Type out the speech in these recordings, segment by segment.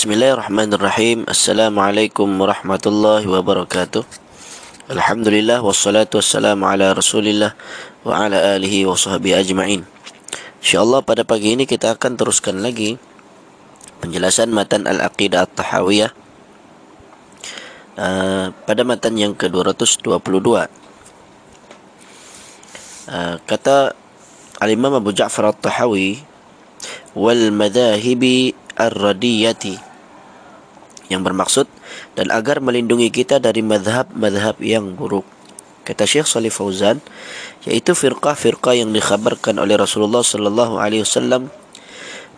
Bismillahirrahmanirrahim. Assalamualaikum warahmatullahi wabarakatuh. Alhamdulillah wassalatu wassalamu ala Rasulillah wa ala alihi wa sahbihi ajma'in. Insyaallah pada pagi ini kita akan teruskan lagi penjelasan matan Al-Aqidah At-Tahawiyah uh, pada matan yang ke-222. Uh, kata Al-Imam Abu Ja'far At-Tahawi wal madhahibi ar-radiyati yang bermaksud dan agar melindungi kita dari madhab-madhab yang buruk. Kata Syekh Salih Fauzan, yaitu firqah-firqah yang dikhabarkan oleh Rasulullah sallallahu alaihi wasallam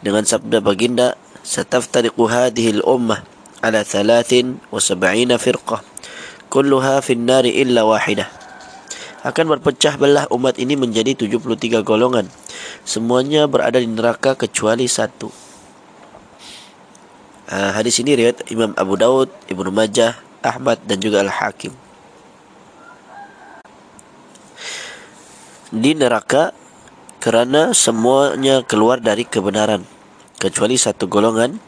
dengan sabda baginda, "Sataftariqu hadhihi al-ummah ala 73 firqah, kulluha fi an-nar illa wahidah." Akan berpecah belah umat ini menjadi 73 golongan. Semuanya berada di neraka kecuali satu. Uh, hadis ini riwayat Imam Abu Daud, Ibnu Majah, Ahmad dan juga Al-Hakim. Di neraka kerana semuanya keluar dari kebenaran kecuali satu golongan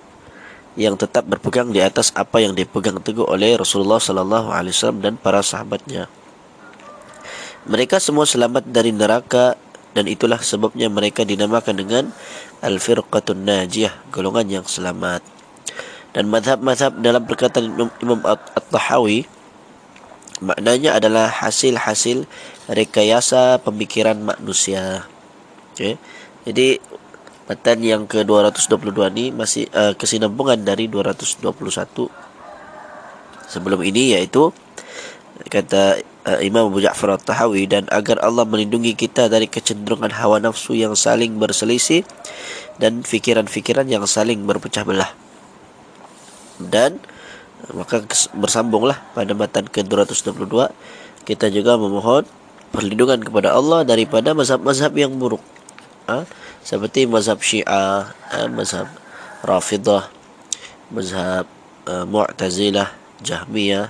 yang tetap berpegang di atas apa yang dipegang teguh oleh Rasulullah sallallahu alaihi wasallam dan para sahabatnya. Mereka semua selamat dari neraka dan itulah sebabnya mereka dinamakan dengan al-firqatun najiyah, golongan yang selamat dan mazhab-mazhab dalam perkataan Imam At-Tahawi maknanya adalah hasil-hasil rekayasa pemikiran manusia. Okay. Jadi matan yang ke-222 ni masih uh, kesinambungan dari 221 sebelum ini yaitu kata uh, Imam Abu Ja'far At-Tahawi dan agar Allah melindungi kita dari kecenderungan hawa nafsu yang saling berselisih dan fikiran-fikiran yang saling berpecah belah dan maka bersambunglah pada matan ke-222 kita juga memohon perlindungan kepada Allah daripada mazhab-mazhab yang buruk ha? seperti mazhab Syiah ha? mazhab Rafidah mazhab uh, Mu'tazilah Jahmiyah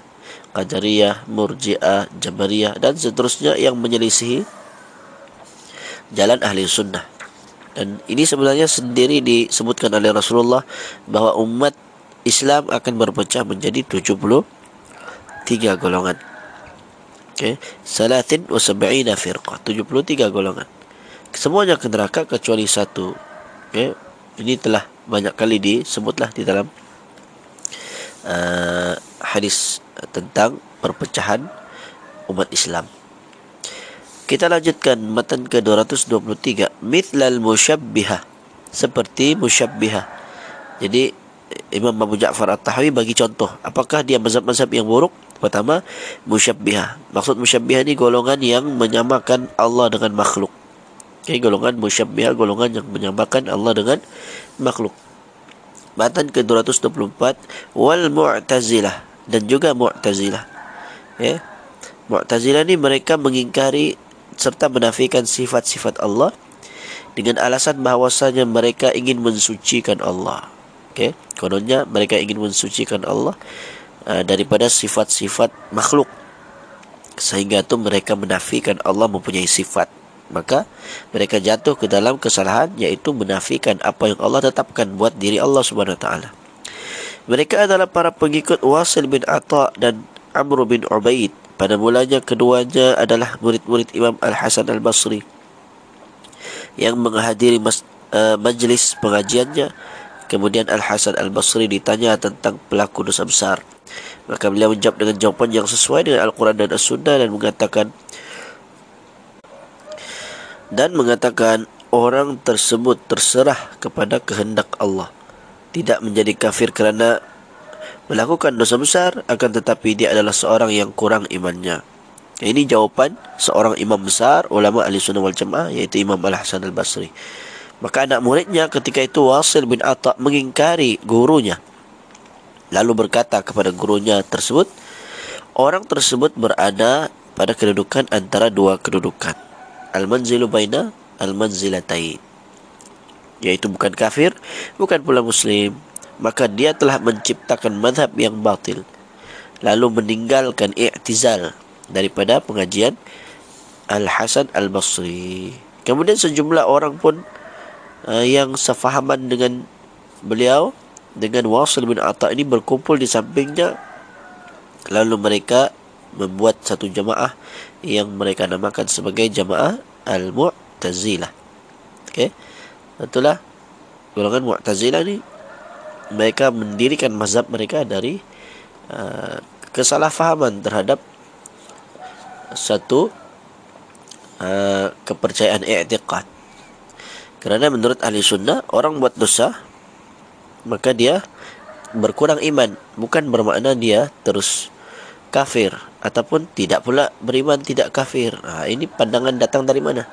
Qadariyah Murji'ah Jabariyah dan seterusnya yang menyelisihi jalan ahli sunnah dan ini sebenarnya sendiri disebutkan oleh Rasulullah bahawa umat Islam akan berpecah menjadi 73 golongan. Okey, salatin wa sab'ina firqah, 73 golongan. Semuanya ke neraka kecuali satu. Okey, ini telah banyak kali disebutlah di dalam uh, hadis tentang perpecahan umat Islam. Kita lanjutkan matan ke-223 mithlal musyabbihah seperti musyabbihah. Jadi Imam Abu Ja'far At-Tahawi bagi contoh. Apakah dia mazhab-mazhab yang buruk? Pertama musyabbihah. Maksud musyabbihah ni golongan yang menyamakan Allah dengan makhluk. Okay, golongan musyabbihah golongan yang menyamakan Allah dengan makhluk. Matan ke-224 wal mu'tazilah dan juga mu'tazilah. Ya. Mu'tazilah ni mereka mengingkari serta menafikan sifat-sifat Allah dengan alasan bahawasanya mereka ingin mensucikan Allah Okay. Kononnya mereka ingin mensucikan Allah uh, daripada sifat-sifat makhluk. Sehingga tu mereka menafikan Allah mempunyai sifat. Maka mereka jatuh ke dalam kesalahan yaitu menafikan apa yang Allah tetapkan buat diri Allah Subhanahu taala. Mereka adalah para pengikut Wasil bin Atha dan Amr bin Ubaid. Pada mulanya keduanya adalah murid-murid Imam Al-Hasan Al-Basri yang menghadiri mas, uh, majlis pengajiannya Kemudian Al-Hasan Al-Basri ditanya tentang pelaku dosa besar. Maka beliau menjawab dengan jawapan yang sesuai dengan Al-Quran dan As-Sunnah dan mengatakan dan mengatakan orang tersebut terserah kepada kehendak Allah. Tidak menjadi kafir kerana melakukan dosa besar akan tetapi dia adalah seorang yang kurang imannya. Ini jawapan seorang imam besar ulama ahli sunnah wal jamaah iaitu Imam Al-Hasan Al-Basri. Maka anak muridnya ketika itu Wasil bin Atta mengingkari gurunya. Lalu berkata kepada gurunya tersebut, orang tersebut berada pada kedudukan antara dua kedudukan. Al-manzilu baina al-manzilatain. Yaitu bukan kafir, bukan pula muslim. Maka dia telah menciptakan madhab yang batil. Lalu meninggalkan i'tizal daripada pengajian Al-Hasan Al-Basri. Kemudian sejumlah orang pun uh, yang sefahaman dengan beliau dengan Wasil bin Atta ini berkumpul di sampingnya lalu mereka membuat satu jamaah yang mereka namakan sebagai jamaah Al-Mu'tazilah. Okey. Itulah golongan Mu'tazilah ni mereka mendirikan mazhab mereka dari uh, kesalahfahaman terhadap satu uh, kepercayaan i'tiqad. Kerana menurut ahli sunnah orang buat dosa maka dia berkurang iman bukan bermakna dia terus kafir ataupun tidak pula beriman tidak kafir. Ha, ini pandangan datang dari mana?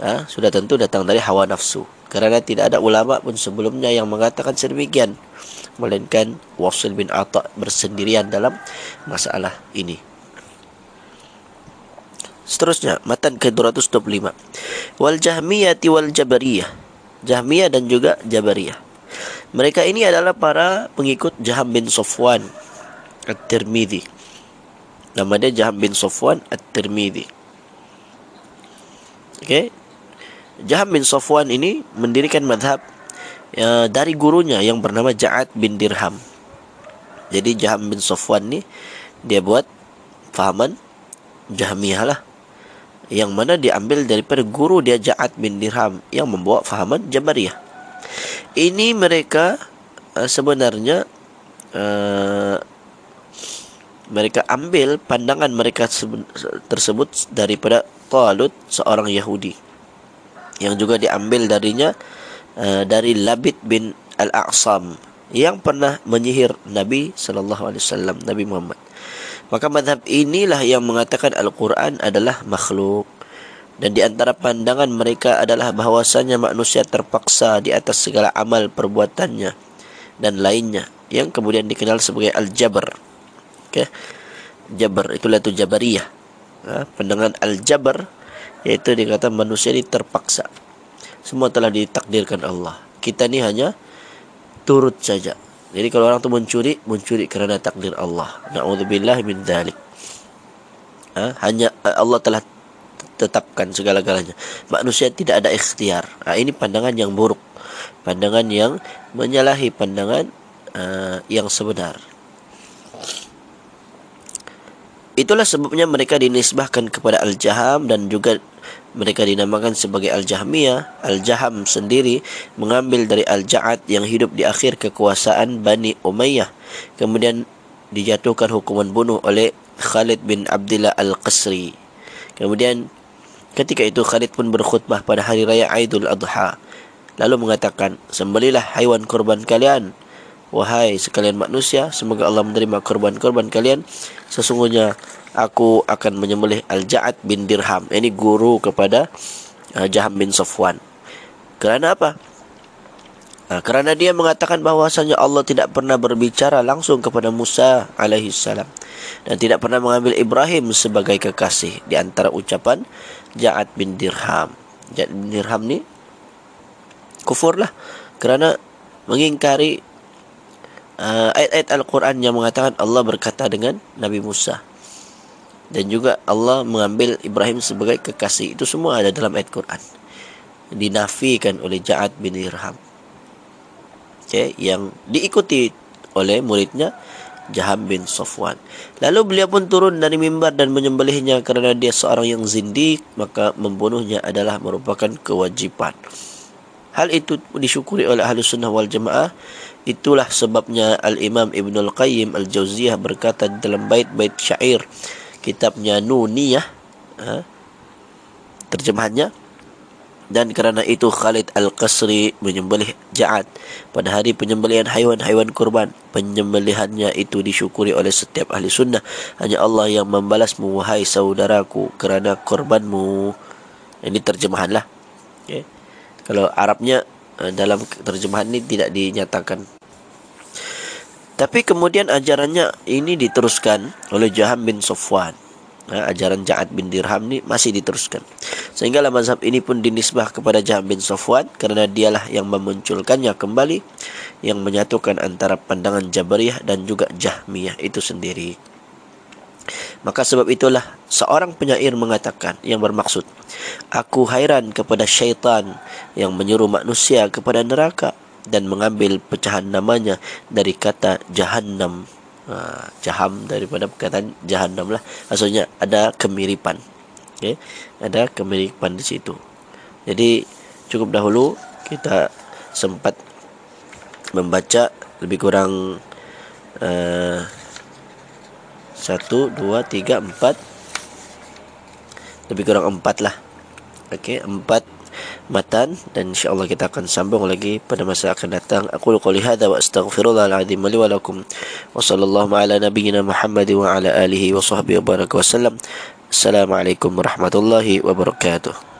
Ha, sudah tentu datang dari hawa nafsu. Kerana tidak ada ulama pun sebelumnya yang mengatakan sedemikian. Melainkan Wasil bin Atta bersendirian dalam masalah ini. Seterusnya, matan ke-225. Wal Jahmiyati wal Jabariyah. Jahmiyah dan juga Jabariyah. Mereka ini adalah para pengikut Jaham bin Sofwan At-Tirmidhi. Nama dia Jaham bin Sofwan At-Tirmidhi. Okey. Jaham bin Sofwan ini mendirikan madhab uh, dari gurunya yang bernama Ja'ad bin Dirham. Jadi Jaham bin Sofwan ni dia buat fahaman Jahmiyah lah. Yang mana diambil daripada guru dia Ja'ad bin Dirham yang membawa fahaman Jabariyah. Ini mereka uh, sebenarnya uh, mereka ambil pandangan mereka tersebut daripada Talut seorang Yahudi yang juga diambil darinya uh, dari Labid bin Al-Aqsam yang pernah menyihir Nabi sallallahu alaihi wasallam Nabi Muhammad. Maka madhab inilah yang mengatakan Al-Quran adalah makhluk. Dan di antara pandangan mereka adalah bahawasanya manusia terpaksa di atas segala amal perbuatannya dan lainnya yang kemudian dikenal sebagai Al-Jabr. Okay. Jabar itulah tu Jabariyah. Ha, pandangan Al-Jabar iaitu dia kata manusia ini terpaksa. Semua telah ditakdirkan Allah. Kita ni hanya turut saja jadi kalau orang tu mencuri mencuri kerana takdir Allah. Na'udzubillah min dhalik. Ha, hanya Allah telah tetapkan segala-galanya. Manusia tidak ada ikhtiar. Ha, ini pandangan yang buruk. Pandangan yang menyalahi pandangan uh, yang sebenar. Itulah sebabnya mereka dinisbahkan kepada Al-Jaham dan juga mereka dinamakan sebagai Al-Jahmiyah. Al-Jaham sendiri mengambil dari Al-Ja'ad yang hidup di akhir kekuasaan Bani Umayyah. Kemudian dijatuhkan hukuman bunuh oleh Khalid bin Abdullah Al-Qasri. Kemudian ketika itu Khalid pun berkhutbah pada hari raya Aidul Adha. Lalu mengatakan, sembelilah haiwan korban kalian Wahai sekalian manusia, semoga Allah menerima korban-korban kalian. Sesungguhnya aku akan menyembelih Al-Ja'ad bin Dirham. Ini guru kepada uh, Jaham bin Safwan. Kerana apa? Nah, kerana dia mengatakan bahawasanya Allah tidak pernah berbicara langsung kepada Musa alaihi salam dan tidak pernah mengambil Ibrahim sebagai kekasih di antara ucapan Ja'ad bin Dirham. Ja'ad bin Dirham ni kufurlah kerana mengingkari uh, ayat-ayat Al-Quran yang mengatakan Allah berkata dengan Nabi Musa. Dan juga Allah mengambil Ibrahim sebagai kekasih. Itu semua ada dalam ayat Quran. Dinafikan oleh Ja'ad bin Irham okay, yang diikuti oleh muridnya Jaham bin Sofwan lalu beliau pun turun dari mimbar dan menyembelihnya kerana dia seorang yang zindik maka membunuhnya adalah merupakan kewajipan hal itu disyukuri oleh ahli sunnah wal jamaah. Itulah sebabnya Al-Imam Ibn Al-Qayyim Al-Jawziyah berkata dalam bait-bait syair kitabnya Nuniyah ha, terjemahannya dan kerana itu Khalid Al-Qasri menyembelih Ja'ad pada hari penyembelihan haiwan-haiwan kurban penyembelihannya itu disyukuri oleh setiap ahli sunnah. Hanya Allah yang membalasmu wahai saudaraku kerana korbanmu ini terjemahan lah okay. Kalau Arabnya Eh, dalam terjemahan ini tidak dinyatakan. Tapi kemudian ajarannya ini diteruskan oleh Jaham bin Sofwan. Nah, ajaran Ja'ad bin Dirham ini masih diteruskan. Sehingga mazhab ini pun dinisbah kepada Jaham bin Sofwan kerana dialah yang memunculkannya kembali yang menyatukan antara pandangan Jabariyah dan juga Jahmiyah itu sendiri. Maka sebab itulah seorang penyair mengatakan yang bermaksud Aku hairan kepada syaitan yang menyuruh manusia kepada neraka dan mengambil pecahan namanya dari kata jahannam. Ha, jaham daripada perkataan jahannam lah. Maksudnya ada kemiripan. Okay? ada kemiripan di situ. Jadi cukup dahulu kita sempat membaca lebih kurang uh, satu, dua, tiga, empat lebih kurang empat lah Okey, empat matan dan insyaallah kita akan sambung lagi pada masa akan datang. Aku qouli hadza wa astaghfirullahal azim li wa lakum. Wa sallallahu ala nabiyyina Muhammad wa ala alihi wa sahbihi wa baraka wasallam. Assalamualaikum warahmatullahi wabarakatuh.